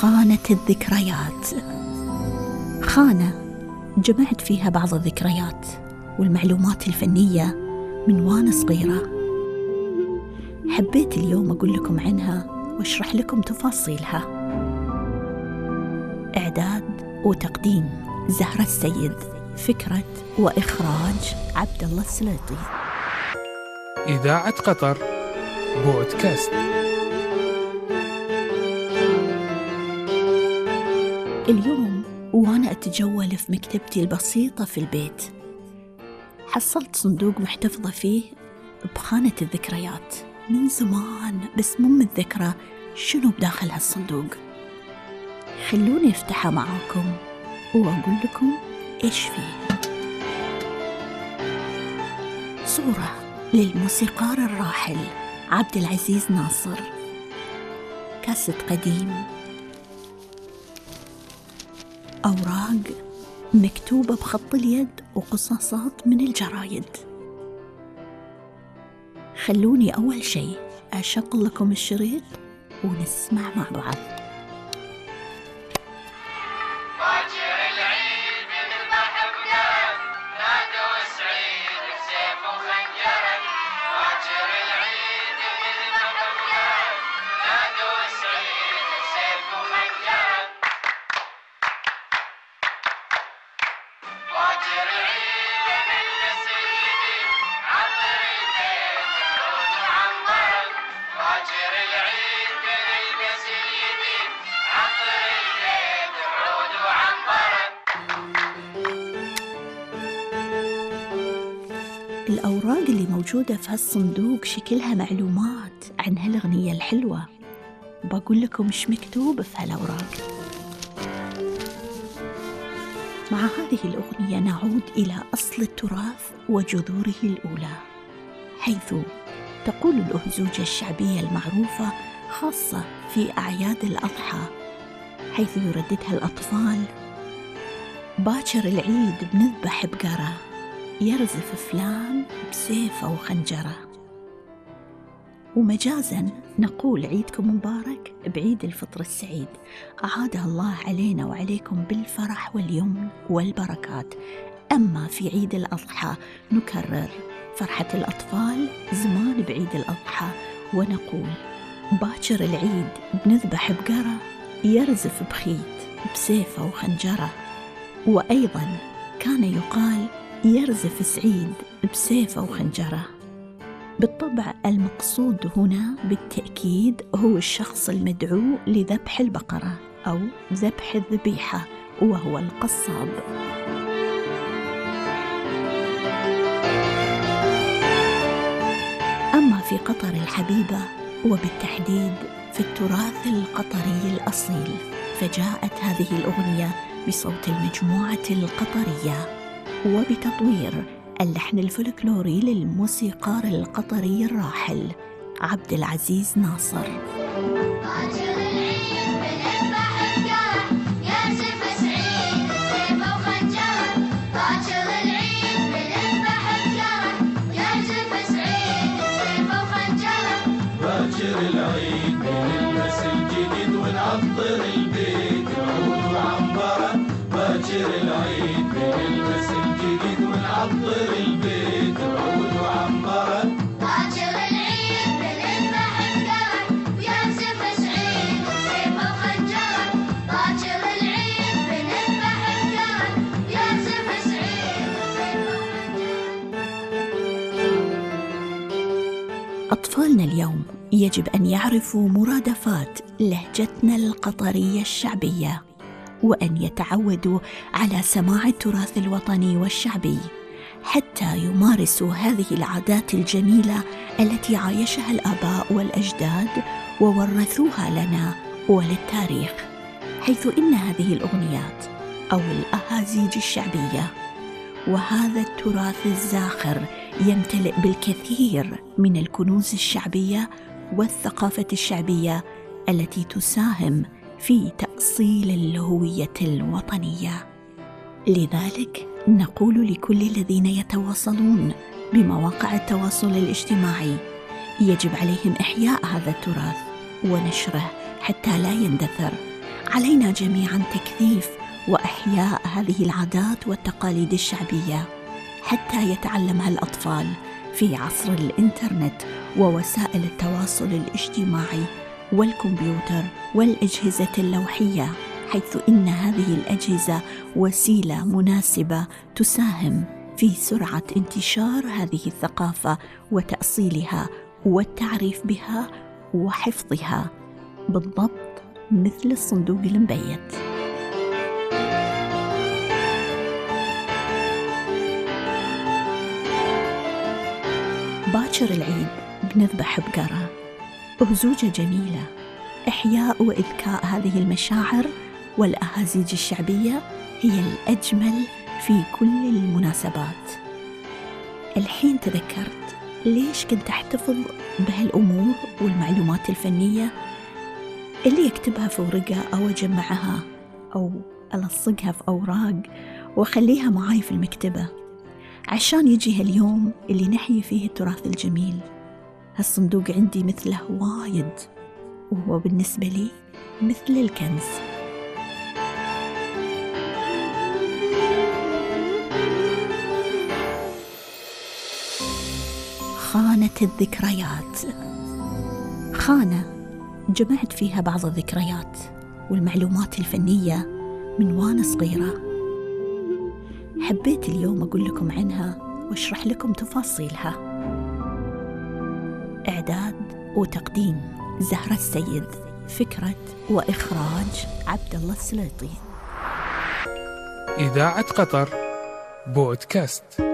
خانة الذكريات. خانة جمعت فيها بعض الذكريات والمعلومات الفنية من وأنا صغيرة. حبيت اليوم أقول لكم عنها وأشرح لكم تفاصيلها. إعداد وتقديم زهرة السيد فكرة وإخراج عبد الله السليطي. إذاعة قطر بودكاست. اليوم وأنا أتجول في مكتبتي البسيطة في البيت. حصلت صندوق محتفظة فيه بخانة الذكريات من زمان بس مو متذكرة شنو بداخل هالصندوق؟ خلوني افتحه معاكم وأقول لكم إيش فيه. صورة للموسيقار الراحل عبد العزيز ناصر. كاسة قديم. أوراق مكتوبة بخط اليد وقصاصات من الجرايد. خلوني أول شيء أشغل لكم الشريط ونسمع مع بعض. الأوراق اللي موجودة في هالصندوق شكلها معلومات عن هالأغنية الحلوة. بقول لكم إيش مكتوب في هالأوراق. مع هذه الأغنية نعود إلى أصل التراث وجذوره الأولى حيث تقول الأهزوجة الشعبية المعروفة خاصة في أعياد الأضحى حيث يرددها الأطفال باكر العيد بنذبح بقرة يرزف فلان بسيفه وخنجره. ومجازا نقول عيدكم مبارك بعيد الفطر السعيد. أعادها الله علينا وعليكم بالفرح واليمن والبركات. أما في عيد الأضحى نكرر فرحة الأطفال زمان بعيد الأضحى ونقول باكر العيد بنذبح بقرة يرزف بخيت بسيفة وخنجرة. وأيضا كان يقال يرزف سعيد بسيفه وخنجره بالطبع المقصود هنا بالتأكيد هو الشخص المدعو لذبح البقرة أو ذبح الذبيحة وهو القصاب. أما في قطر الحبيبة وبالتحديد في التراث القطري الأصيل فجاءت هذه الأغنية بصوت المجموعة القطرية. وبتطوير اللحن الفلكلوري للموسيقار القطري الراحل عبد العزيز ناصر. أطفالنا اليوم يجب أن يعرفوا مرادفات لهجتنا القطرية الشعبية وأن يتعودوا على سماع التراث الوطني والشعبي حتى يمارسوا هذه العادات الجميلة التي عايشها الآباء والأجداد وورثوها لنا وللتاريخ حيث إن هذه الأغنيات أو الأهازيج الشعبية وهذا التراث الزاخر يمتلئ بالكثير من الكنوز الشعبية والثقافة الشعبية التي تساهم في تأصيل الهويه الوطنية. لذلك نقول لكل الذين يتواصلون بمواقع التواصل الاجتماعي يجب عليهم إحياء هذا التراث ونشره حتى لا يندثر. علينا جميعا تكثيف وإحياء هذه العادات والتقاليد الشعبية حتى يتعلمها الأطفال في عصر الإنترنت ووسائل التواصل الاجتماعي والكمبيوتر والأجهزة اللوحية حيث إن هذه الأجهزة وسيلة مناسبة تساهم في سرعة انتشار هذه الثقافة وتأصيلها والتعريف بها وحفظها. بالضبط مثل الصندوق المبيت. باكر العيد بنذبح بقرة. أهزوجة جميلة. إحياء وإذكاء هذه المشاعر والأهازيج الشعبية هي الأجمل في كل المناسبات. الحين تذكرت ليش كنت أحتفظ بهالأمور والمعلومات الفنية اللي يكتبها في ورقة أو أجمعها أو ألصقها في أوراق وأخليها معاي في المكتبة. عشان يجي هاليوم اللي نحيي فيه التراث الجميل. هالصندوق عندي مثله وايد وهو بالنسبة لي مثل الكنز. خانة الذكريات. خانة جمعت فيها بعض الذكريات والمعلومات الفنية من وأنا صغيرة. حبيت اليوم أقول لكم عنها وأشرح لكم تفاصيلها. إعداد وتقديم زهرة السيد فكرة وإخراج عبد الله السليطي. إذاعة قطر بودكاست.